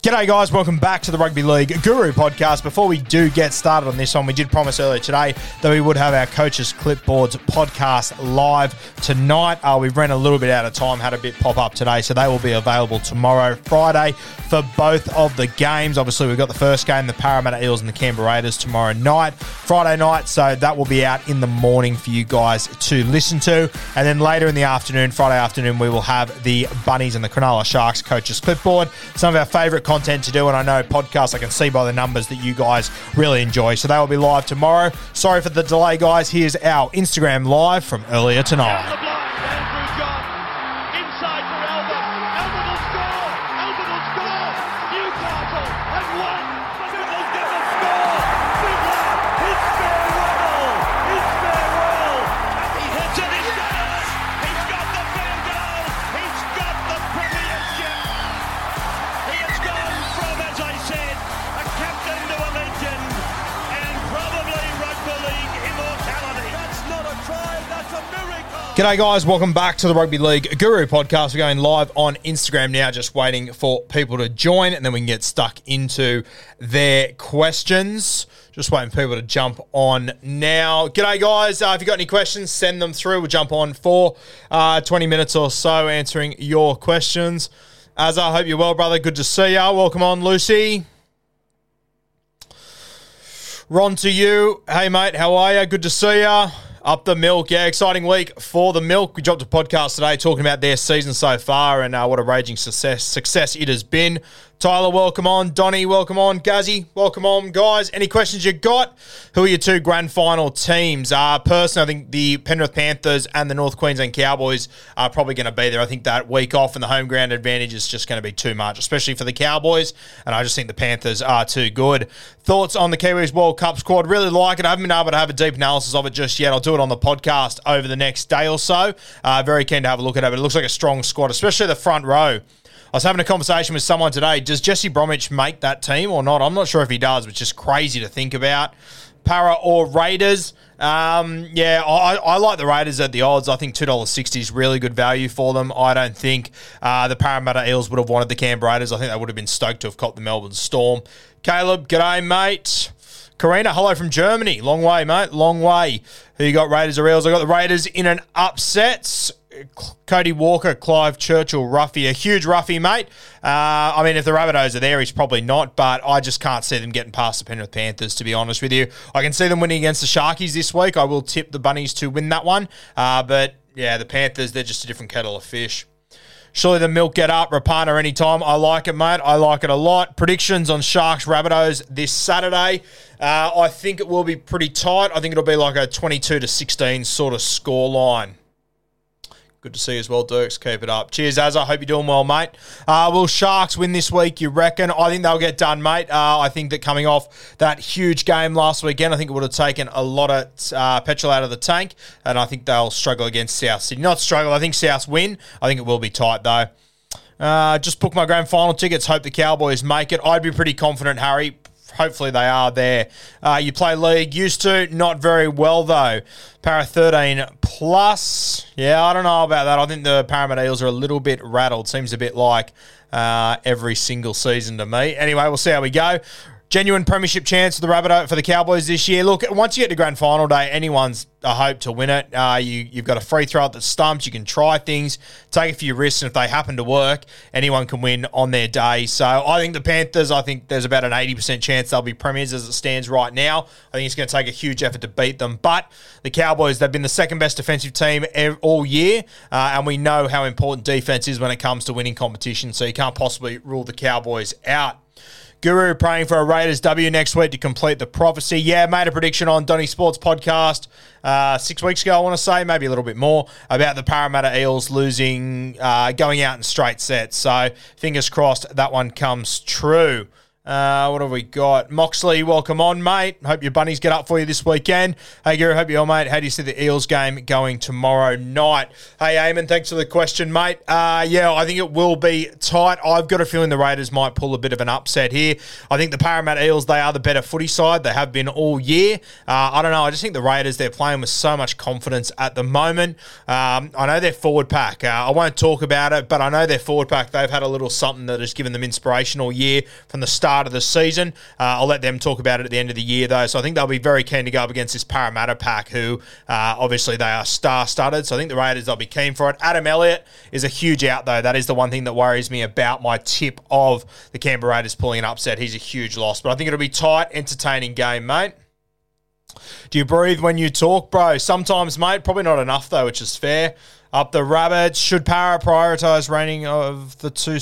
G'day, guys. Welcome back to the Rugby League Guru podcast. Before we do get started on this one, we did promise earlier today that we would have our Coaches Clipboards podcast live tonight. Uh, we ran a little bit out of time, had a bit pop up today, so they will be available tomorrow, Friday, for both of the games. Obviously, we've got the first game, the Parramatta Eels and the Canberra Raiders tomorrow night, Friday night, so that will be out in the morning for you guys to listen to. And then later in the afternoon, Friday afternoon, we will have the Bunnies and the Cronulla Sharks Coaches Clipboard. Some of our favourite content to do, and I know podcasts I can see by the numbers that you guys really enjoy. So they will be live tomorrow. Sorry for the delay, guys. Here's our Instagram live from earlier tonight. G'day, guys. Welcome back to the Rugby League Guru podcast. We're going live on Instagram now, just waiting for people to join, and then we can get stuck into their questions. Just waiting for people to jump on now. G'day, guys. Uh, if you've got any questions, send them through. We'll jump on for uh, 20 minutes or so answering your questions. As I hope you're well, brother. Good to see you. Welcome on, Lucy. Ron to you. Hey, mate. How are you? Good to see you. Up the milk, yeah, exciting week for the milk. We dropped a podcast today talking about their season so far and uh, what a raging success success it has been. Tyler, welcome on. Donnie, welcome on. Gazzy, welcome on. Guys, any questions you got? Who are your two grand final teams? Uh, personally, I think the Penrith Panthers and the North Queensland Cowboys are probably going to be there. I think that week off and the home ground advantage is just going to be too much, especially for the Cowboys. And I just think the Panthers are too good. Thoughts on the Kiwis World Cup squad? Really like it. I haven't been able to have a deep analysis of it just yet. I'll do it on the podcast over the next day or so. Uh, very keen to have a look at it. But it looks like a strong squad, especially the front row. I was having a conversation with someone today. Does Jesse Bromwich make that team or not? I'm not sure if he does, it's just crazy to think about. Para or Raiders. Um, yeah, I, I, like the Raiders at the odds. I think $2.60 is really good value for them. I don't think uh, the Parramatta Eels would have wanted the Canberra Raiders. I think they would have been stoked to have caught the Melbourne Storm. Caleb, g'day, mate. Karina, hello from Germany. Long way, mate. Long way. Who you got, Raiders or Eels? I got the Raiders in an upset. Cody Walker, Clive Churchill, Ruffy, a huge Ruffy, mate. Uh, I mean, if the Rabbitohs are there, he's probably not, but I just can't see them getting past the Penrith Panthers, to be honest with you. I can see them winning against the Sharkies this week. I will tip the Bunnies to win that one. Uh, but yeah, the Panthers, they're just a different kettle of fish. Surely the milk get up, Rapana anytime. I like it, mate. I like it a lot. Predictions on Sharks Rabbitohs this Saturday. Uh, I think it will be pretty tight. I think it'll be like a 22 to 16 sort of score line. Good to see you as well, Dirks. Keep it up. Cheers, Az. I hope you're doing well, mate. Uh, will Sharks win this week, you reckon? I think they'll get done, mate. Uh, I think that coming off that huge game last weekend, I think it would have taken a lot of uh, petrol out of the tank, and I think they'll struggle against South Sydney. Not struggle, I think South win. I think it will be tight, though. Uh, just booked my grand final tickets. Hope the Cowboys make it. I'd be pretty confident, Harry hopefully they are there. Uh, you play league, used to, not very well though. Para 13 plus. Yeah, I don't know about that. I think the Parramatta Eels are a little bit rattled. Seems a bit like uh, every single season to me. Anyway, we'll see how we go. Genuine premiership chance for the Rabbitoh for the Cowboys this year. Look, once you get to grand final day, anyone's a hope to win it. Uh, you you've got a free throw at the stumps. You can try things, take a few risks, and if they happen to work, anyone can win on their day. So I think the Panthers. I think there's about an eighty percent chance they'll be premiers as it stands right now. I think it's going to take a huge effort to beat them. But the Cowboys, they've been the second best defensive team all year, uh, and we know how important defense is when it comes to winning competition. So you can't possibly rule the Cowboys out. Guru praying for a Raiders W next week to complete the prophecy. Yeah, made a prediction on Donny Sports podcast uh, six weeks ago, I want to say, maybe a little bit more, about the Parramatta Eels losing, uh, going out in straight sets. So fingers crossed that one comes true. Uh, what have we got? Moxley, welcome on, mate. Hope your bunnies get up for you this weekend. Hey, Gary, hope you're all, mate. How do you see the Eels game going tomorrow night? Hey, Eamon, thanks for the question, mate. Uh, yeah, I think it will be tight. I've got a feeling the Raiders might pull a bit of an upset here. I think the Parramatta Eels, they are the better footy side. They have been all year. Uh, I don't know. I just think the Raiders, they're playing with so much confidence at the moment. Um, I know their forward pack. Uh, I won't talk about it, but I know their forward pack, they've had a little something that has given them inspiration all year from the start start of the season. Uh, I'll let them talk about it at the end of the year, though. So I think they'll be very keen to go up against this Parramatta pack, who uh, obviously they are star-studded. So I think the Raiders they'll be keen for it. Adam Elliott is a huge out, though. That is the one thing that worries me about my tip of the Canberra Raiders pulling an upset. He's a huge loss, but I think it'll be tight, entertaining game, mate. Do you breathe when you talk, bro? Sometimes, mate. Probably not enough, though, which is fair. Up the rabbits. Should Para prioritise reining of the two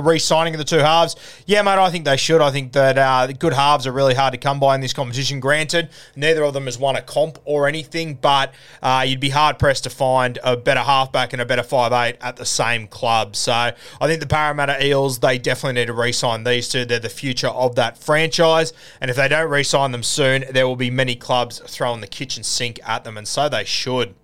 re-signing of the two halves? Yeah, mate. I think they should. I think that uh, good halves are really hard to come by in this competition. Granted, neither of them has won a comp or anything, but uh, you'd be hard pressed to find a better halfback and a better five eight at the same club. So I think the Parramatta Eels they definitely need to re-sign these two. They're the future of that franchise, and if they don't re-sign them soon, there will be many clubs throwing the kitchen sink at them, and so they should.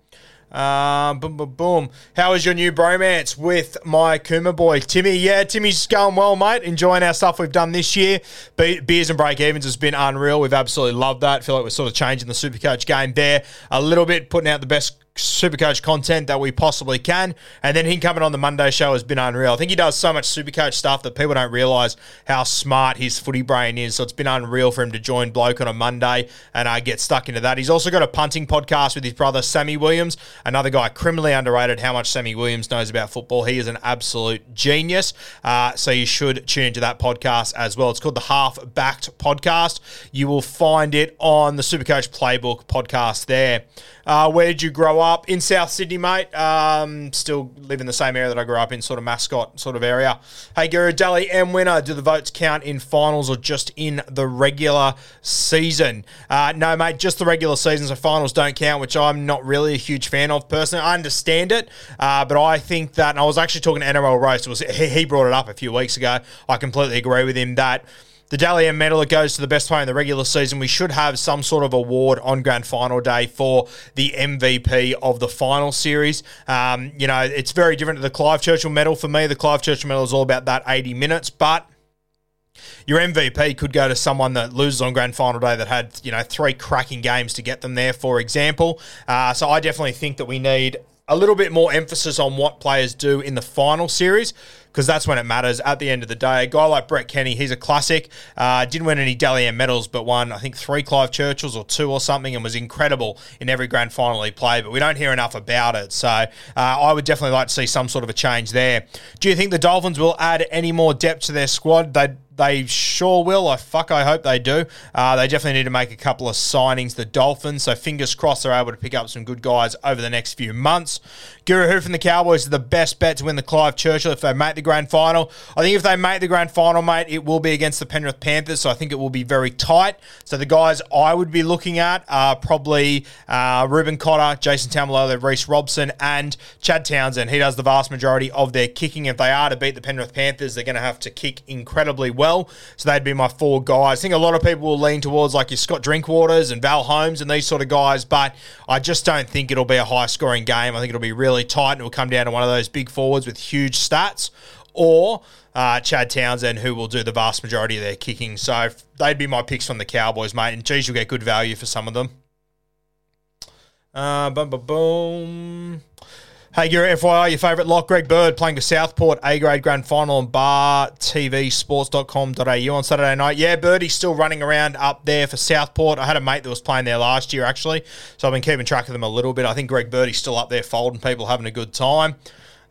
Uh, boom, boom, boom. How is your new bromance with my Kuma boy, Timmy? Yeah, Timmy's going well, mate. Enjoying our stuff we've done this year. Be- beers and break evens has been unreal. We've absolutely loved that. Feel like we're sort of changing the Supercoach game there a little bit, putting out the best Supercoach content that we possibly can. And then him coming on the Monday show has been unreal. I think he does so much Supercoach stuff that people don't realise how smart his footy brain is. So it's been unreal for him to join Bloke on a Monday and uh, get stuck into that. He's also got a punting podcast with his brother, Sammy Williams, another guy criminally underrated how much Sammy Williams knows about football. He is an absolute genius. Uh, so you should tune into that podcast as well. It's called the Half Backed Podcast. You will find it on the Supercoach Playbook podcast there. Uh, where did you grow up? In South Sydney, mate. Um, still live in the same area that I grew up in, sort of mascot sort of area. Hey, Guru, Dally M winner. Do the votes count in finals or just in the regular season? Uh, no, mate, just the regular season. So finals don't count, which I'm not really a huge fan of personally. I understand it, uh, but I think that, I was actually talking to NRL Roast, was, he brought it up a few weeks ago. I completely agree with him that the Dally M medal it goes to the best player in the regular season. We should have some sort of award on grand final day for the MVP of the final series. Um, you know, it's very different to the Clive Churchill medal for me. The Clive Churchill medal is all about that 80 minutes, but your MVP could go to someone that loses on grand final day that had you know three cracking games to get them there, for example. Uh, so I definitely think that we need a little bit more emphasis on what players do in the final series because that's when it matters at the end of the day. A guy like Brett Kenny, he's a classic. Uh, didn't win any Dally M medals, but won, I think, three Clive Churchills or two or something and was incredible in every grand final he played, but we don't hear enough about it. So uh, I would definitely like to see some sort of a change there. Do you think the Dolphins will add any more depth to their squad? They they sure will. I fuck. I hope they do. Uh, they definitely need to make a couple of signings. The Dolphins. So fingers crossed they're able to pick up some good guys over the next few months. Guru who from the Cowboys is the best bet to win the Clive Churchill if they make the grand final. I think if they make the grand final, mate, it will be against the Penrith Panthers. So I think it will be very tight. So the guys I would be looking at are probably uh, Reuben Cotter, Jason Taumalolo, Reece Robson, and Chad Townsend. He does the vast majority of their kicking. If they are to beat the Penrith Panthers, they're going to have to kick incredibly well well. So they'd be my four guys. I think a lot of people will lean towards like your Scott Drinkwaters and Val Holmes and these sort of guys, but I just don't think it'll be a high scoring game. I think it'll be really tight and it'll come down to one of those big forwards with huge stats or uh, Chad Townsend, who will do the vast majority of their kicking. So they'd be my picks from the Cowboys, mate. And geez, you'll get good value for some of them. Uh, boom, boom, boom. Hey, your FYI, your favourite lock, Greg Bird, playing for Southport, A grade grand final on bartvsports.com.au on Saturday night. Yeah, Birdie's still running around up there for Southport. I had a mate that was playing there last year, actually, so I've been keeping track of them a little bit. I think Greg Birdie's still up there folding people, having a good time.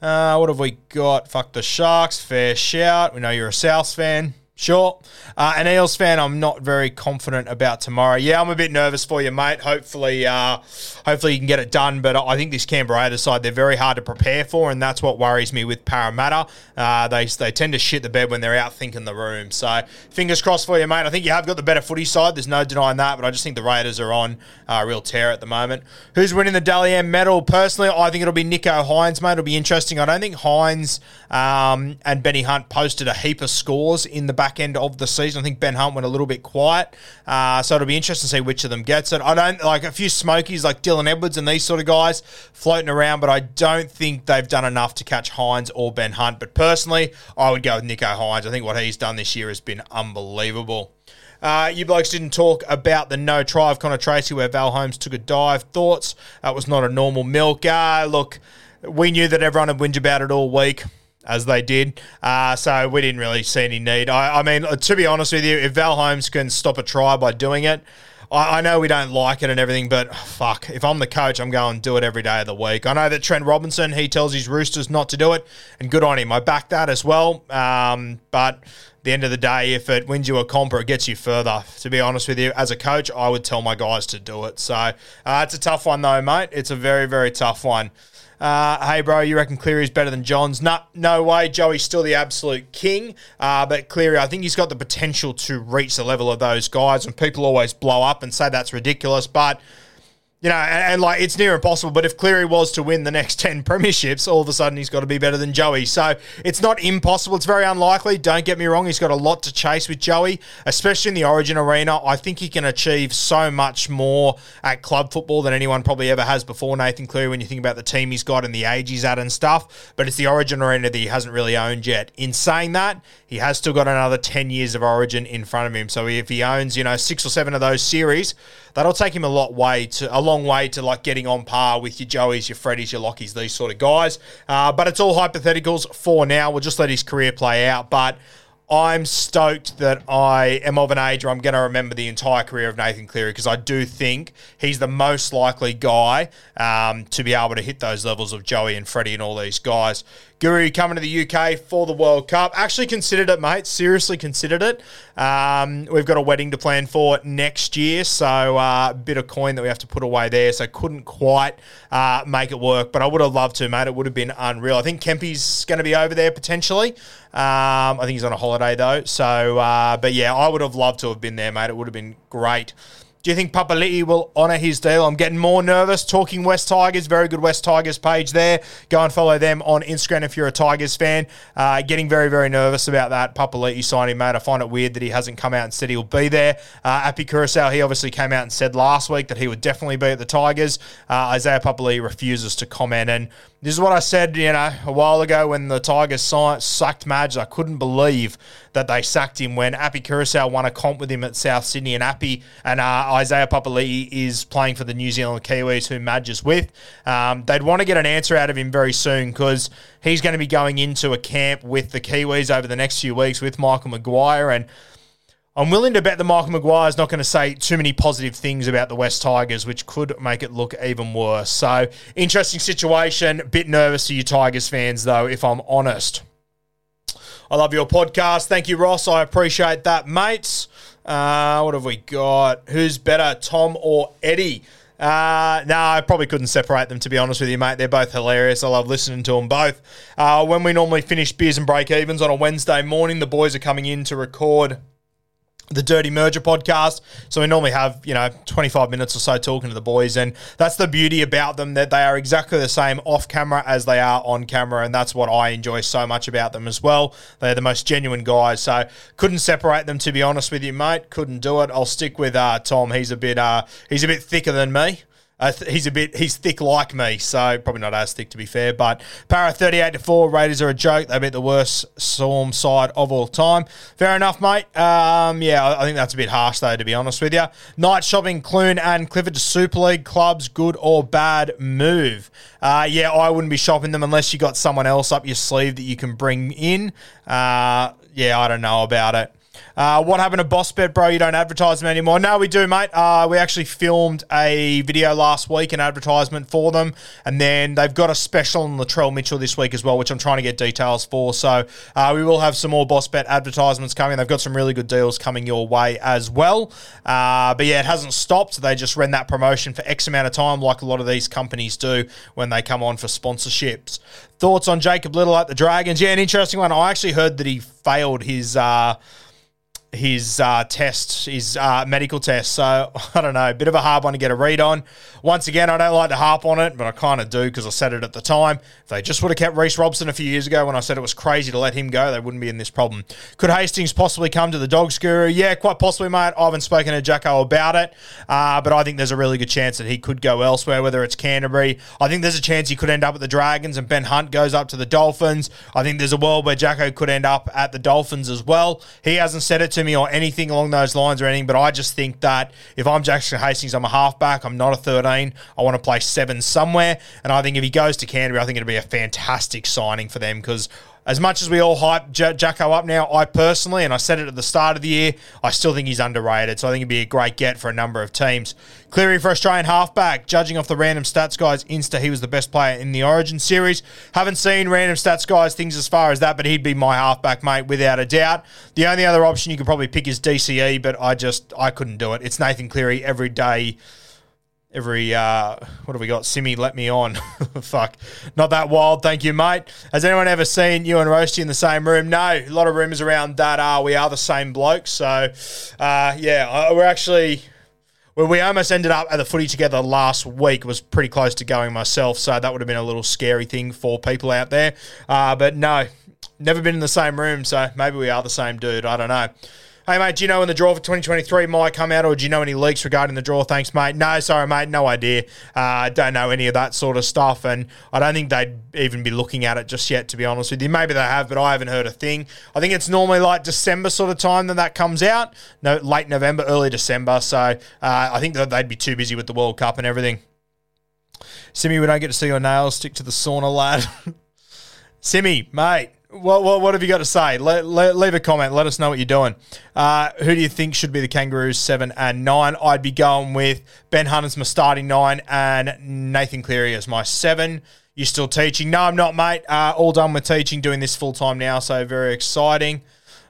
Uh, what have we got? Fuck the Sharks, fair shout. We know you're a Souths fan. Sure. Uh, an Eels fan, I'm not very confident about tomorrow. Yeah, I'm a bit nervous for you, mate. Hopefully, uh, hopefully you can get it done. But I think this Canberra side, they're very hard to prepare for, and that's what worries me with Parramatta. Uh, they they tend to shit the bed when they're out thinking the room. So fingers crossed for you, mate. I think you have got the better footy side. There's no denying that. But I just think the Raiders are on a real tear at the moment. Who's winning the Dally M medal? Personally, I think it'll be Nicho Hynes, mate. It'll be interesting. I don't think Hynes um, and Benny Hunt posted a heap of scores in the back end of the season. I think Ben Hunt went a little bit quiet, uh, so it'll be interesting to see which of them gets it. I don't like a few smokies like Dylan Edwards and these sort of guys floating around, but I don't think they've done enough to catch Hynes or Ben Hunt. But personally, I would go with Nicho Hynes. I think what he's done this year has been unbelievable. Uh, you blokes didn't talk about the no try of Connor Tracey where Val Holmes took a dive. Thoughts? That was not a normal milk. Uh, look, we knew that everyone had whinge about it all week as they did. Uh, so we didn't really see any need. I, I, mean, to be honest with you, if Val Holmes can stop a try by doing it, I, I, know we don't like it and everything, but fuck, if I'm the coach, I'm going to do it every day of the week. I know that Trent Robinson, he tells his Roosters not to do it, and good on him. I back that as well. Um, but the end of the day, if it wins you a comp or it gets you further, to be honest with you, as a coach, I would tell my guys to do it. So uh, it's a tough one, though, mate. It's a very, very tough one. Uh, hey, bro, you reckon Cleary's better than Johns? No, no way. Joey's still the absolute king. Uh, but Cleary, I think he's got the potential to reach the level of those guys. And people always blow up and say that's ridiculous. But you know, and, and, like it's near impossible. But if Cleary was to win the next 10 premierships, all of a sudden he's got to be better than Joey. So it's not impossible. It's very unlikely. Don't get me wrong. He's got a lot to chase with Joey, especially in the Origin arena. I think he can achieve so much more at club football than anyone probably ever has before, Nathan Cleary, when you think about the team he's got and the age he's at and stuff. But it's the Origin arena that he hasn't really owned yet. In saying that, he has still got another 10 years of Origin in front of him. So if he owns, you know, six or seven of those series, that'll take him a lot way to a long way to like getting on par with your Joeys, your Freddies, your Lockies, these sort of guys. Uh, but it's all hypotheticals for now. We'll just let his career play out. But I'm stoked that I am of an age where I'm going to remember the entire career of Nathan Cleary because I do think he's the most likely guy um, to be able to hit those levels of Joey and Freddie and all these guys. Guru coming to the UK for the World Cup. Actually considered it, mate. Seriously considered it. Um, we've got a wedding to plan for next year, so uh, a bit of coin that we have to put away there. So couldn't quite uh, make it work, but I would have loved to, mate. It would have been unreal. I think Kempy's going to be over there potentially. Um, I think he's on a holiday though. So, uh, but yeah, I would have loved to have been there, mate. It would have been great. Do you think Papali'i will honour his deal? I'm getting more nervous. Talking West Tigers, very good West Tigers page there. Go and follow them on Instagram if you're a Tigers fan. Uh, getting very, very nervous about that Papali'i signing, mate. I find it weird that he hasn't come out and said he'll be there. Uh, Api Koroisau, he obviously came out and said last week that he would definitely be at the Tigers. Uh, Isaiah Papali'i refuses to comment. And this is what I said, you know, a while ago when the Tigers signed, sacked Madge. I couldn't believe that they sacked him when Api Koroisau won a comp with him at South Sydney, and Api and uh, Isaiah Papali'i is playing for the New Zealand Kiwis, who Madge is with. Um, they'd want to get an answer out of him very soon because he's going to be going into a camp with the Kiwis over the next few weeks with Michael Maguire and I'm willing to bet that Michael Maguire is not going to say too many positive things about the West Tigers, which could make it look even worse. So, interesting situation. Bit nervous for you Tigers fans, though, if I'm honest. I love your podcast. Thank you, Ross. I appreciate that, mates. Uh, what have we got? Who's better, Tom or Eddie? Uh, no, I probably couldn't separate them, to be honest with you, mate. They're both hilarious. I love listening to them both. Uh, when we normally finish beers and break evens on a Wednesday morning, the boys are coming in to record the Dirty Merger podcast. So we normally have, you know, 25 minutes or so talking to the boys. And that's the beauty about them, that they are exactly the same off camera as they are on camera. And that's what I enjoy so much about them as well. They're the most genuine guys. So couldn't separate them, to be honest with you, mate. Couldn't do it. I'll stick with uh, Tom. He's a bit, uh, he's a bit thicker than me. Uh, he's a bit, he's thick like me, so probably not as thick to be fair. But Para 38 to 4, Raiders are a joke. They beat the worst Storm side of all time. Fair enough, mate. Um, yeah, I I think that's a bit harsh, though, to be honest with you. Night shopping, Clune and Clifford to Super League clubs, good or bad move? Uh, yeah, I wouldn't be shopping them unless you got someone else up your sleeve that you can bring in. Uh, yeah, I don't know about it. Uh, what happened to Boss Bet, bro? You don't advertise them anymore. No, we do, mate. Uh, we actually filmed a video last week, an advertisement for them, and then they've got a special on Latrell Mitchell this week as well, which I'm trying to get details for. So uh, we will have some more Boss Bet advertisements coming. They've got some really good deals coming your way as well. Uh, but yeah, it hasn't stopped. They just ran that promotion for X amount of time, like a lot of these companies do when they come on for sponsorships. Thoughts on Jacob Little at the Dragons? Yeah, an interesting one. I actually heard that he failed his. Uh, his uh, test, his uh, medical test. So I don't know, a bit of a hard one to get a read on. Once again, I don't like to harp on it, but I kind of do because I said it at the time. If they just would have kept Reece Robson a few years ago when I said it was crazy to let him go, they wouldn't be in this problem. Could Hastings possibly come to the Dogs Guru? Yeah, quite possibly, mate. I haven't spoken to Jacko about it, uh, but I think there's a really good chance that he could go elsewhere, whether it's Canterbury. I think there's a chance he could end up at the Dragons and Ben Hunt goes up to the Dolphins. I think there's a world where Jacko could end up at the Dolphins as well. He hasn't said it to me or anything along those lines or anything, but I just think that if I'm Jackson Hastings, I'm a halfback, I'm not a 13. I want to play seven somewhere. And I think if he goes to Canterbury, I think it'll be a fantastic signing for them because as much as we all hype J- Jacko up now, I personally, and I said it at the start of the year, I still think he's underrated. So I think he'd be a great get for a number of teams. Cleary for Australian halfback, judging off the random stats guys, Insta, he was the best player in the Origin series. Haven't seen random stats guys things as far as that, but he'd be my halfback, mate, without a doubt. The only other option you could probably pick is DCE, but I just I couldn't do it. It's Nathan Cleary every day every uh what have we got simi let me on fuck not that wild thank you mate has anyone ever seen you and roasty in the same room no a lot of rumors around that uh we are the same bloke. so uh yeah we're actually well, we almost ended up at the footy together last week. Was pretty close to going myself, so that would have been a little scary thing for people out there. Uh, but no, never been in the same room, so maybe we are the same dude. I don't know. Hey, mate, do you know when the draw for 2023 might come out, or do you know any leaks regarding the draw? Thanks, mate. No, sorry, mate, no idea. Uh, don't know any of that sort of stuff, and I don't think they'd even be looking at it just yet, to be honest with you. Maybe they have, but I haven't heard a thing. I think it's normally like December sort of time that that comes out, no, late November, early December, so uh, I think that they'd be too busy with the World Cup and everything. Simi, we don't get to see your nails. Stick to the sauna, lad. Simi, mate, what, what, what have you got to say? Leave a comment. Let us know what you're doing. Uh, who do you think should be the Kangaroos seven and nine? I'd be going with Ben Hunt as my starting nine and Nathan Cleary as my seven. You're still teaching? No, I'm not, mate. Uh, all done with teaching, doing this full time now, so very exciting.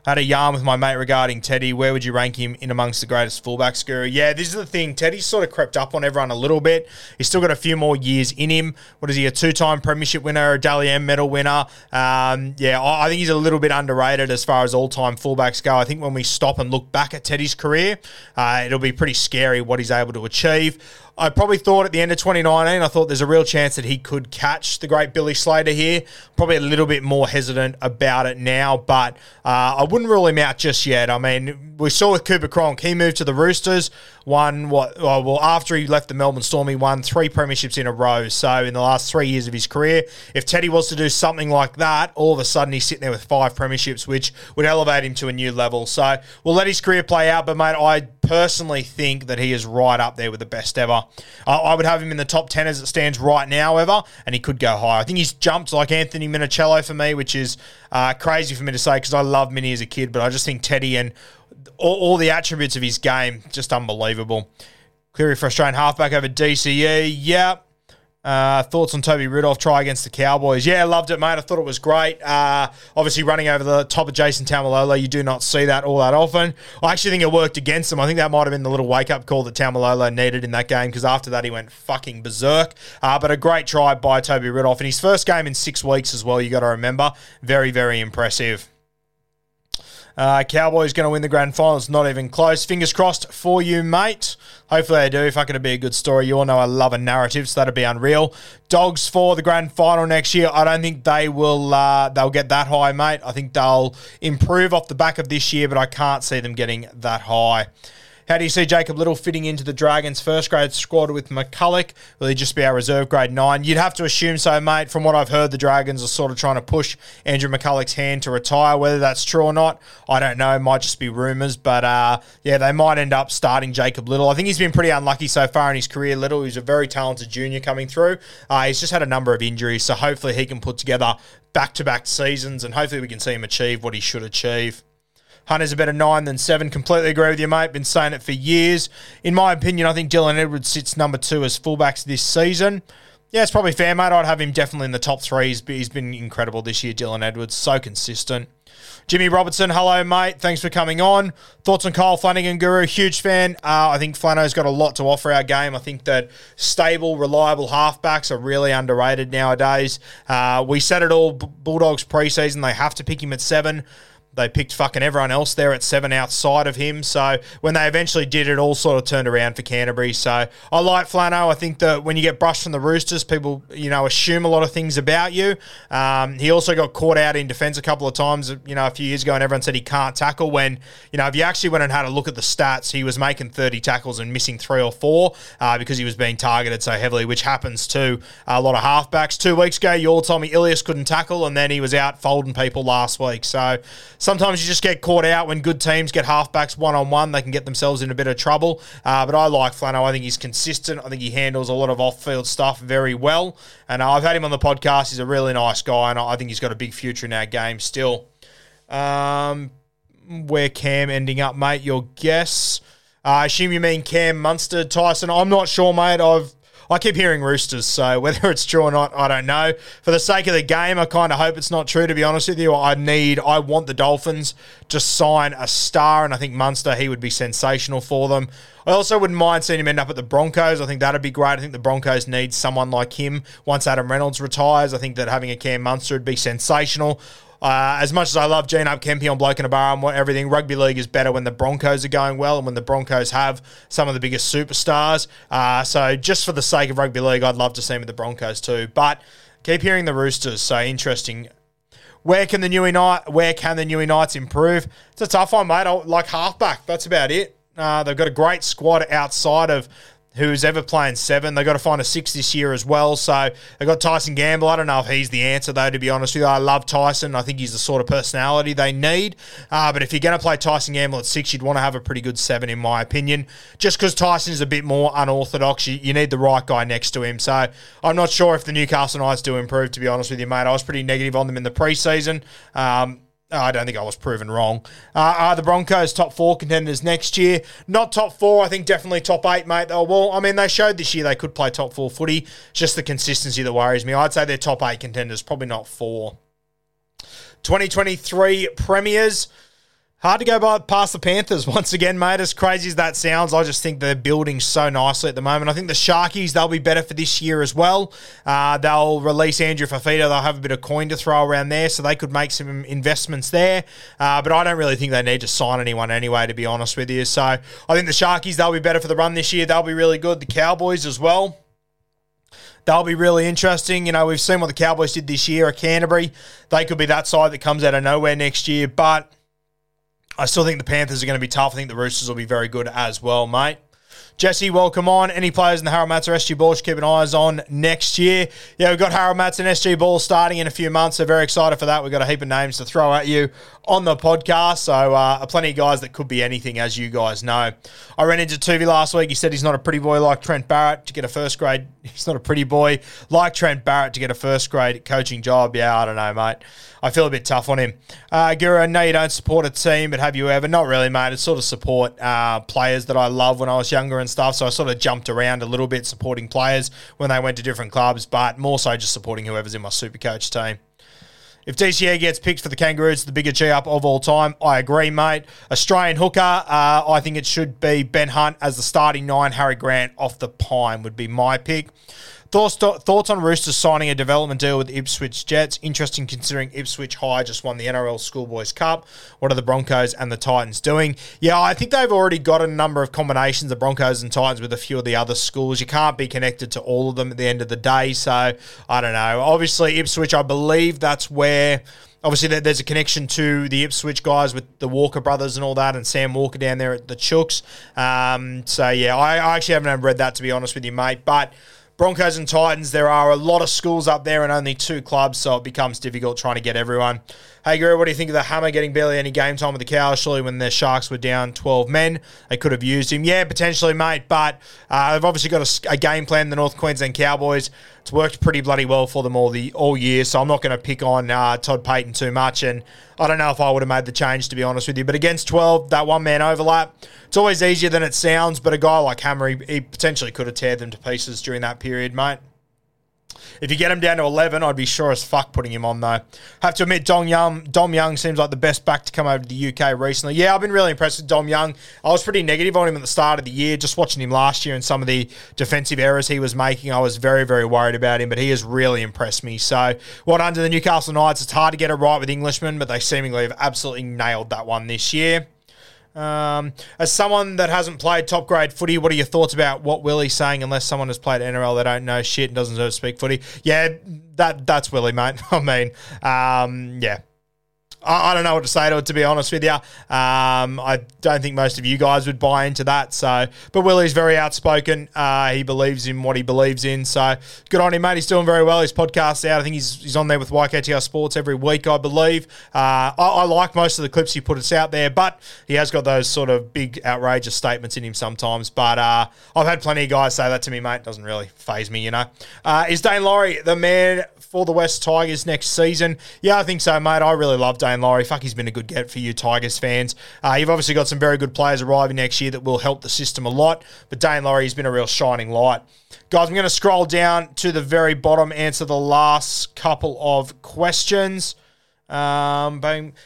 Had a yarn with my mate regarding Teddy. Where would you rank him in amongst the greatest fullbacks, Guru? Yeah, this is the thing. Teddy's sort of crept up on everyone a little bit. He's still got a few more years in him. What is he? A two-time premiership winner, a Dally M medal winner. Um, yeah, I think he's a little bit underrated as far as all-time fullbacks go. I think when we stop and look back at Teddy's career, uh, it'll be pretty scary what he's able to achieve. I probably thought at the end of 2019, I thought there's a real chance that he could catch the great Billy Slater here. Probably a little bit more hesitant about it now, but uh, I wouldn't rule him out just yet. I mean, we saw with Cooper Cronk, he moved to the Roosters, won what? Well, after he left the Melbourne Storm, he won three premierships in a row. So in the last three years of his career, if Teddy was to do something like that, all of a sudden he's sitting there with five premierships, which would elevate him to a new level. So we'll let his career play out, but mate, I personally think that he is right up there with the best ever. I, would have him in the top 10 as it stands right now, ever, and he could go high. I think he's jumped like Anthony Minichiello for me, which is uh, crazy for me to say because I love Mini as a kid, but I just think Teddy and all, all the attributes of his game, just unbelievable. Cleary for Australian halfback over DCE. Yep. Uh, thoughts on Toby Rudolf try against the Cowboys? Yeah, loved it, mate. I thought it was great. Uh, obviously, running over the top of Jason Taumalolo, you do not see that all that often. I actually think it worked against him. I think that might have been the little wake up call that Taumalolo needed in that game because after that he went fucking berserk. Uh, but a great try by Toby Rudolf in his first game in six weeks as well. You got to remember, very very impressive. Uh, Cowboys going to win the grand final. It's not even close. Fingers crossed for you, mate. Hopefully they do. Fucking to be a good story. You all know I love a narrative, so that'd be unreal. Dogs for the grand final next year. I don't think they will. Uh, they'll get that high, mate. I think they'll improve off the back of this year, but I can't see them getting that high. How do you see Jacob Little fitting into the Dragons' first grade squad with McCullough? Will he just be our reserve grade nine? You'd have to assume so, mate. From what I've heard, the Dragons are sort of trying to push Andrew McCullough's hand to retire. Whether that's true or not, I don't know. It might just be rumours. But uh, yeah, they might end up starting Jacob Little. I think he's been pretty unlucky so far in his career. Little, he's a very talented junior coming through. Uh, he's just had a number of injuries, so hopefully he can put together back to back seasons and hopefully we can see him achieve what he should achieve. Hunter's a better nine than seven. Completely agree with you, mate. Been saying it for years. In my opinion, I think Dylan Edwards sits number two as fullbacks this season. Yeah, it's probably fair, mate. I'd have him definitely in the top three. He's, he's been incredible this year, Dylan Edwards. So consistent. Jimmy Robertson, hello, mate. Thanks for coming on. Thoughts on Kyle Flanagan, Guru? Huge fan. Uh, I think Flano's got a lot to offer our game. I think that stable, reliable halfbacks are really underrated nowadays. Uh, we said it all Bulldogs preseason. They have to pick him at seven. They picked fucking everyone else there at seven outside of him. So when they eventually did, it all sort of turned around for Canterbury. So I like Flano. I think that when you get brushed from the Roosters, people, you know, assume a lot of things about you. Um, he also got caught out in defence a couple of times, you know, a few years ago, and everyone said he can't tackle. When, you know, if you actually went and had a look at the stats, he was making 30 tackles and missing three or four uh, because he was being targeted so heavily, which happens to a lot of halfbacks. Two weeks ago, you all told me Ilias couldn't tackle, and then he was out folding people last week. So sometimes you just get caught out when good teams get halfbacks one on one. They can get themselves in a bit of trouble. Uh, but I like Flano. I think he's consistent. I think he handles a lot of off field stuff very well. And uh, I've had him on the podcast. He's a really nice guy, and I think he's got a big future in our game still. Um, where Cam ending up, mate? Your guess? Uh, I assume you mean Cam Munster, Tyson. I'm not sure, mate. I've I keep hearing Roosters, so whether it's true or not, I don't know. For the sake of the game, I kind of hope it's not true, to be honest with you. I need, I want the Dolphins to sign a star, and I think Munster, he would be sensational for them. I also wouldn't mind seeing him end up at the Broncos. I think that'd be great. I think the Broncos need someone like him once Adam Reynolds retires. I think that having a Cam Munster would be sensational. Uh, as much as I love Gene Up Kempy on Bloke in a Bar and everything, rugby league is better when the Broncos are going well and when the Broncos have some of the biggest superstars. Uh, so just for the sake of rugby league, I'd love to see him with the Broncos too. But keep hearing the Roosters. So interesting. Where can the New Knight? Where can the New Knights improve? It's a tough one, mate. I like halfback. That's about it. Uh, they've got a great squad outside of who's ever playing seven. They've got to find a six this year as well. So they've got Tyson Gamble. I don't know if he's the answer, though, to be honest with you. I love Tyson. I think he's the sort of personality they need. Uh, but if you're going to play Tyson Gamble at six, you'd want to have a pretty good seven, in my opinion. Just because Tyson is a bit more unorthodox, you, you, need the right guy next to him. So I'm not sure if the Newcastle Knights do improve, to be honest with you, mate. I was pretty negative on them in the preseason. Um, Oh, I don't think I was proven wrong. Uh, are the Broncos top four contenders next year? Not top four. I think definitely top eight, mate. Though, well, I mean, they showed this year they could play top four footy. It's just the consistency that worries me. I'd say they're top eight contenders, probably not four. 2023 premiers. Hard to go by past the Panthers once again, mate. As crazy as that sounds, I just think they're building so nicely at the moment. I think the Sharkies they'll be better for this year as well. Uh, they'll release Andrew Fifita. They'll have a bit of coin to throw around there, so they could make some investments there. Uh, but I don't really think they need to sign anyone anyway, to be honest with you. So I think the Sharkies they'll be better for the run this year. They'll be really good. The Cowboys as well. They'll be really interesting. You know, we've seen what the Cowboys did this year at Canterbury. They could be that side that comes out of nowhere next year, but I still think the Panthers are going to be tough. I think the Roosters will be very good as well, mate. Jesse, welcome on. Any players in the Harold Matts or SG Ball should keep an eyes on next year? Yeah, we've got Harold Matts and SG Ball starting in a few months, so very excited for that. We've got a heap of names to throw at you on the podcast, so uh, plenty of guys that could be anything, as you guys know. I ran into Tuvey last week. He said he's not a pretty boy like Trent Barrett to get a first grade. He's not a pretty boy like Trent Barrett to get a first grade coaching job. Yeah, I don't know, mate. I feel a bit tough on him. Uh, Guru, know you don't support a team, but have you ever? Not really, mate. It's sort of support uh, players that I love when I was younger and stuff. So I sort of jumped around a little bit supporting players when they went to different clubs, but more so just supporting whoever's in my super coach team. If DCE gets picked for the Kangaroos, the bigger G up of all time, I agree, mate. Australian hooker, uh, I think it should be Ben Hunt as the starting nine. Harry Grant off the pine would be my pick. Thoughts, thoughts on Roosters signing a development deal with Ipswich Jets? Interesting considering Ipswich High just won the NRL Schoolboys Cup. What are the Broncos and the Titans doing? Yeah, I think they've already got a number of combinations of Broncos and Titans with a few of the other schools. You can't be connected to all of them at the end of the day. So I don't know. Obviously, Ipswich, I believe that's where obviously there's a connection to the Ipswich guys with the Walker brothers and all that, and Sam Walker down there at the Chooks. Um, so yeah, I, I actually haven't read that to be honest with you, mate. But Broncos and Titans, there are a lot of schools up there and only two clubs, so it becomes difficult trying to get everyone. Hey, Guru, what do you think of the Hammer getting barely any game time with the Cows? Surely when the Sharks were down 12 men, they could have used him. Yeah, potentially, mate, but uh, they've obviously got a, a game plan, the North Queensland Cowboys. It's worked pretty bloody well for them all the all year, so I'm not going to pick on uh, Todd Payten too much. And I don't know if I would have made the change, to be honest with you. But against 12, that one man overlap, it's always easier than it sounds. But a guy like Hammer, he, he potentially could have teared them to pieces during that period, mate. If you get him down to 11, I'd be sure as fuck putting him on, though. Have to admit, Dom Young, Dom Young seems like the best back to come over to the UK recently. Yeah, I've been really impressed with Dom Young. I was pretty negative on him at the start of the year, just watching him last year and some of the defensive errors he was making. I was very, very worried about him, but he has really impressed me. So, what under the Newcastle Knights, it's hard to get it right with Englishmen, but they seemingly have absolutely nailed that one this year. Um, as someone that hasn't played top grade footy, what are your thoughts about what Willie's saying? Unless someone has played NRL, they don't know shit and doesn't deserve to speak footy. Yeah, that that's Willie, mate. I mean, um, yeah, I, don't know what to say to it, to be honest with you. Um, I don't think most of you guys would buy into that. So, but Willie's very outspoken. Uh, he believes in what he believes in. So, good on him, mate. He's doing very well. His podcast's out. I think he's, he's on there with YKTR Sports every week, I believe. Uh, I, I, like most of the clips he puts out there, but he has got those sort of big, outrageous statements in him sometimes. But uh, I've had plenty of guys say that to me, mate. Doesn't really phase me, you know. Uh, is Daine Laurie the man for the West Tigers next season? Yeah, I think so, mate. I really love Daine Laurie. Fuck, he's been a good get for you Tigers fans. Uh, you've obviously got some very good players arriving next year that will help the system a lot, but Daine Laurie's been a real shining light. Guys, I'm going to scroll down to the very bottom, answer the last couple of questions. Um,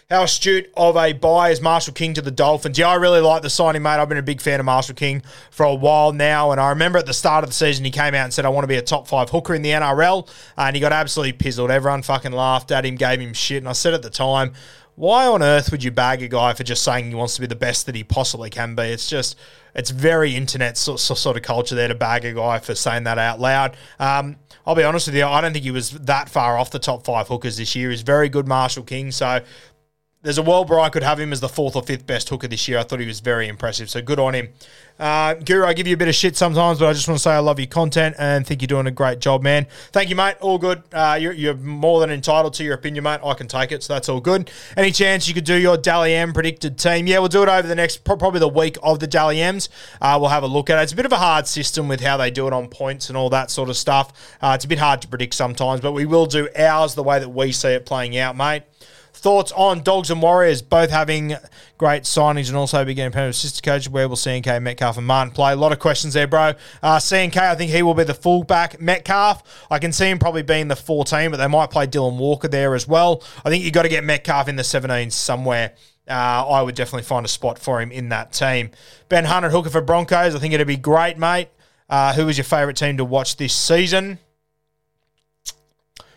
how astute of a buy is Marshall King to the Dolphins? Yeah, I really like the signing, mate. I've been a big fan of Marshall King for a while now, and I remember at the start of the season he came out and said, "I want to be a top five hooker in the NRL," and he got absolutely pizzled. Everyone fucking laughed at him, gave him shit, and I said at the time, why on earth would you bag a guy for just saying he wants to be the best that he possibly can be? It's just, it's very internet sort, of culture there to bag a guy for saying that out loud. Um, I'll be honest with you, I don't think he was that far off the top five hookers this year. He's very good, Marshall King. So there's a world where I could have him as the fourth or fifth best hooker this year. I thought he was very impressive. So good on him. Uh, Guru, I give you a bit of shit sometimes, but I just want to say I love your content and think you're doing a great job, man. Thank you, mate. All good. Uh, you're, you're, more than entitled to your opinion, mate. I can take it, so that's all good. Any chance you could do your Dally M predicted team? Yeah, we'll do it over the next, probably the week of the Dally M's. Uh, we'll have a look at it. It's a bit of a hard system with how they do it on points and all that sort of stuff. Uh, it's a bit hard to predict sometimes, but we will do ours the way that we see it playing out, mate. Thoughts on Dogs and Warriors both having great signings and also beginning pairing assistant coach. Where will CNK, Metcalf, and Martin play? A lot of questions there, bro. Uh, CNK, I think he will be the fullback. Metcalf, I can see him probably being the 14, but they might play Dylan Walker there as well. I think you've got to get Metcalf in the 17 somewhere. Uh, I would definitely find a spot for him in that team. Ben Hunter, hooker for Broncos. I think it'd be great, mate. Uh, who is your favourite team to watch this season?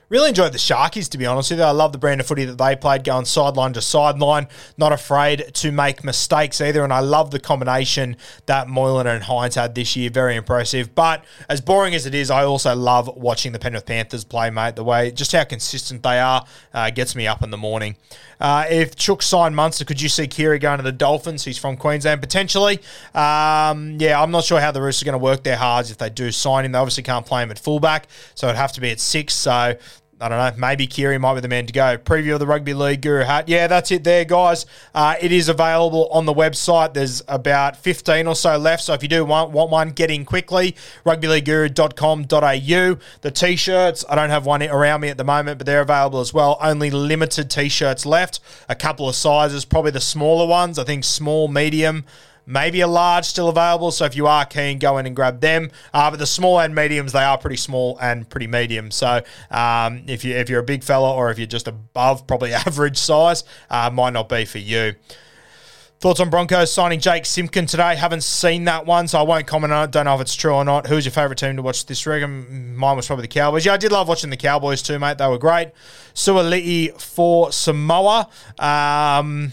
Really enjoyed the Sharkies, to be honest with you. I love the brand of footy that they played, going sideline to sideline, not afraid to make mistakes either. And I love the combination that Moylan and Hynes had this year. Very impressive. But as boring as it is, I also love watching the Penrith Panthers play, mate. The way, just how consistent they are, uh, gets me up in the morning. Uh, if Chook signed Munster, could you see Keary going to the Dolphins? He's from Queensland, potentially. Um, yeah, I'm not sure how the Roosters are going to work their hards if they do sign him. They obviously can't play him at fullback, so it'd have to be at six. So I don't know, maybe Keary might be the man to go. Preview of the Rugby League Guru hat. Yeah, that's it there, guys. Uh, it is available on the website. There's about 15 or so left. So if you do want, want one, get in quickly. Rugbyleagueguru.com.au. The t shirts, I don't have one around me at the moment, but they're available as well. Only limited t shirts left. A couple of sizes, probably the smaller ones. I think small, medium maybe a large still available. So if you are keen, go in and grab them. Uh, but the small and mediums, they are pretty small and pretty medium. So um, if you if you're a big fella or if you're just above probably average size, uh, might not be for you. Thoughts on Broncos signing Jake Simpkin today? Haven't seen that one, so I won't comment on it. Don't know if it's true or not. Who's your favourite team to watch this rig? Mine was probably the Cowboys. Yeah, I did love watching the Cowboys too, mate. They were great. Suali'i for Samoa. Um,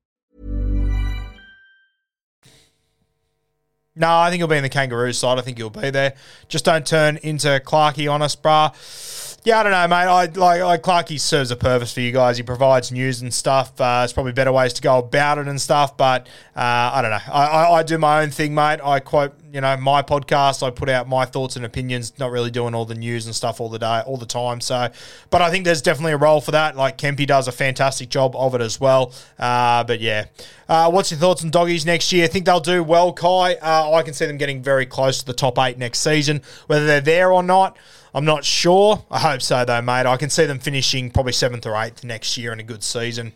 No, I think he'll be in the kangaroo side. I think he'll be there. Just don't turn into Clarkey on us, brah. Yeah, I don't know, mate. I like like serves a purpose for you guys. He provides news and stuff. Uh, there's probably better ways to go about it and stuff, but uh, I don't know. I, I, I do my own thing, mate. I quote, you know, my podcast. I put out my thoughts and opinions. Not really doing all the news and stuff all the day, all the time. So, but I think there's definitely a role for that. Like Kempy does a fantastic job of it as well. Uh, but yeah, uh, what's your thoughts on doggies next year? I think they'll do well, Kai. Uh, I can see them getting very close to the top eight next season. Whether they're there or not. I'm not sure. I hope so, though, mate. I can see them finishing probably seventh or eighth next year in a good season.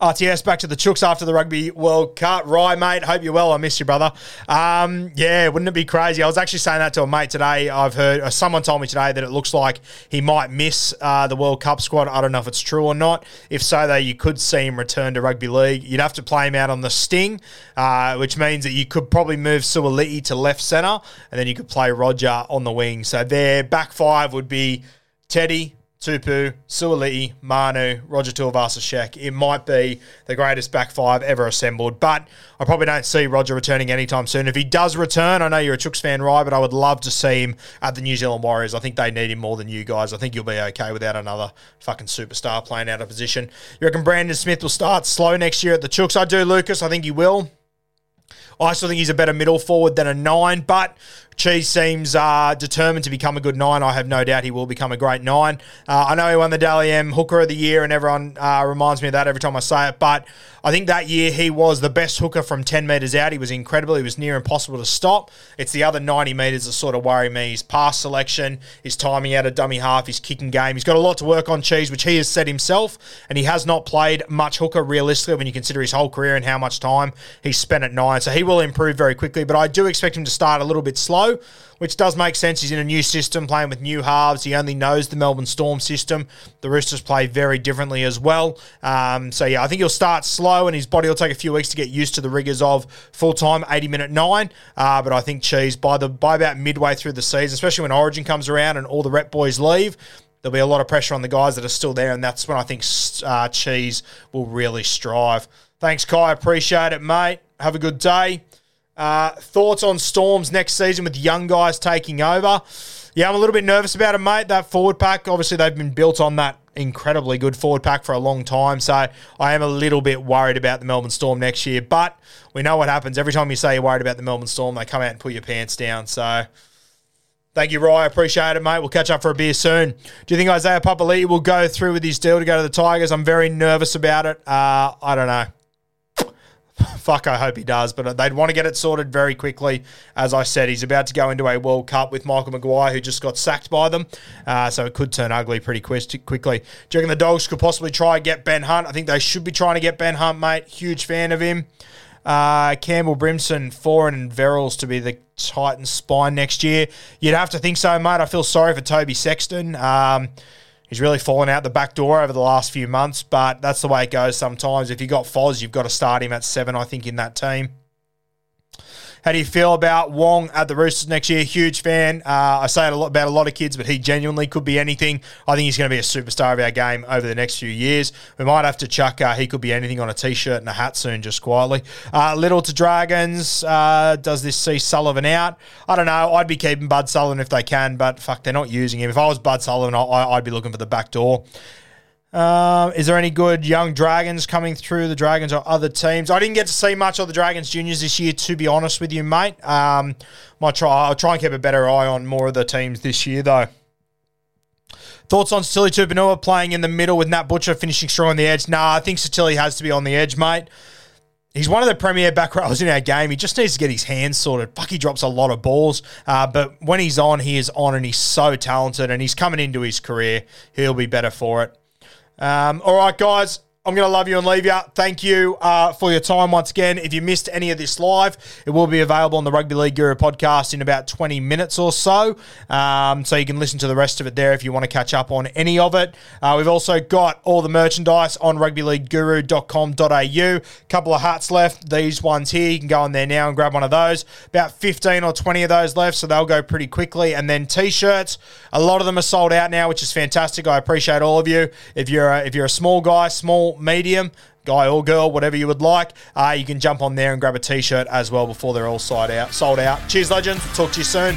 RTS back to the Chooks after the Rugby World Cup. Rye, mate, hope you're well. I miss you, brother. Um, yeah, wouldn't it be crazy? I was actually saying that to a mate today. I've heard, uh, someone told me today that it looks like he might miss uh, the World Cup squad. I don't know if it's true or not. If so, though, you could see him return to rugby league. You'd have to play him out on the sting, uh, which means that you could probably move Suaalii to left centre, and then you could play Roger on the wing. So their back five would be Teddy, Tupou, Suaalii, Manu, Roger Tuivasa-Sheck. It might be the greatest back five ever assembled, but I probably don't see Roger returning anytime soon. If he does return, I know you're a Chooks fan, right? But I would love to see him at the New Zealand Warriors. I think they need him more than you guys. I think you'll be okay without another fucking superstar playing out of position. You reckon Brandon Smith will start slow next year at the Chooks? I do, Lucas. I think he will. I still think he's a better middle forward than a nine, but Cheese seems uh, determined to become a good nine. I have no doubt he will become a great nine. Uh, I know he won the Dally M Hooker of the Year, and everyone uh, reminds me of that every time I say it. But I think that year he was the best hooker from 10 metres out. He was incredible. He was near impossible to stop. It's the other 90 metres that sort of worry me. His pass selection, his timing out of dummy half, his kicking game. He's got a lot to work on, Cheese, which he has said himself, and he has not played much hooker realistically when you consider his whole career and how much time he's spent at nine. So he will improve very quickly, but I do expect him to start a little bit slow which does make sense. He's in a new system, playing with new halves. He only knows the Melbourne Storm system. The Roosters play very differently as well. Um, so, yeah, I think he'll start slow and his body will take a few weeks to get used to the rigours of full time 80 minute nine. Uh, but I think Cheese, by, the, by about midway through the season, especially when Origin comes around and all the rep boys leave, there'll be a lot of pressure on the guys that are still there. And that's when I think uh, Cheese will really strive. Thanks, Kai. Appreciate it, mate. Have a good day. Uh, thoughts on Storms next season with young guys taking over? Yeah, I'm a little bit nervous about it, mate. That forward pack, obviously, they've been built on that incredibly good forward pack for a long time. So I am a little bit worried about the Melbourne Storm next year. But we know what happens. Every time you say you're worried about the Melbourne Storm, they come out and put your pants down. So thank you, Rye. Appreciate it, mate. We'll catch up for a beer soon. Do you think Isaiah Papali'i will go through with his deal to go to the Tigers? I'm very nervous about it. Uh, I don't know. Fuck, I hope he does, but they'd want to get it sorted very quickly. As I said, he's about to go into a World Cup with Michael Maguire, who just got sacked by them, uh, so it could turn ugly pretty quickly. Do you reckon the Dogs could possibly try and get Ben Hunt? I think they should be trying to get Ben Hunt, mate. Huge fan of him. Uh, Campbell Brimson, Foran, and Verrills to be the Titans' spine next year. You'd have to think so, mate. I feel sorry for Toby Sexton. Um, He's really fallen out the back door over the last few months, but that's the way it goes sometimes. If you've got Foz, you've got to start him at seven, I think, in that team. How do you feel about Wong at the Roosters next year? Huge fan. Uh, I say it a lot about a lot of kids, but he genuinely could be anything. I think he's going to be a superstar of our game over the next few years. We might have to chuck uh, he could be anything on a t-shirt and a hat soon, just quietly. Uh, little to Dragons. Uh, does this see Sullivan out? I don't know. I'd be keeping Bud Sullivan if they can, but fuck, they're not using him. If I was Bud Sullivan, I, I'd be looking for the back door. Um, is there any good young Dragons coming through the Dragons or other teams? I didn't get to see much of the Dragons juniors this year, to be honest with you, mate. Um, might try. I'll try and keep a better eye on more of the teams this year, though. Thoughts on Sitili Tupouniua playing in the middle with Nat Butcher finishing strong on the edge? Nah, I think Sitili has to be on the edge, mate. He's one of the premier back rows in our game. He just needs to get his hands sorted. Fuck, he drops a lot of balls. Uh, but when he's on, he is on and he's so talented and he's coming into his career. He'll be better for it. Um, all right, guys. I'm going to love you and leave you. Thank you uh, for your time once again. If you missed any of this live, it will be available on the Rugby League Guru podcast in about 20 minutes or so. Um, so you can listen to the rest of it there if you want to catch up on any of it. Uh, we've also got all the merchandise on rugbyleagueguru.com.au. A couple of hats left. These ones here, you can go on there now and grab one of those. About 15 or 20 of those left, so they'll go pretty quickly. And then t-shirts, a lot of them are sold out now, which is fantastic. I appreciate all of you. If you're a, if you're a small guy, small, medium, guy or girl, whatever you would like, uh, you can jump on there and grab a t-shirt as well before they're all sold out. Cheers, legends. Talk to you soon.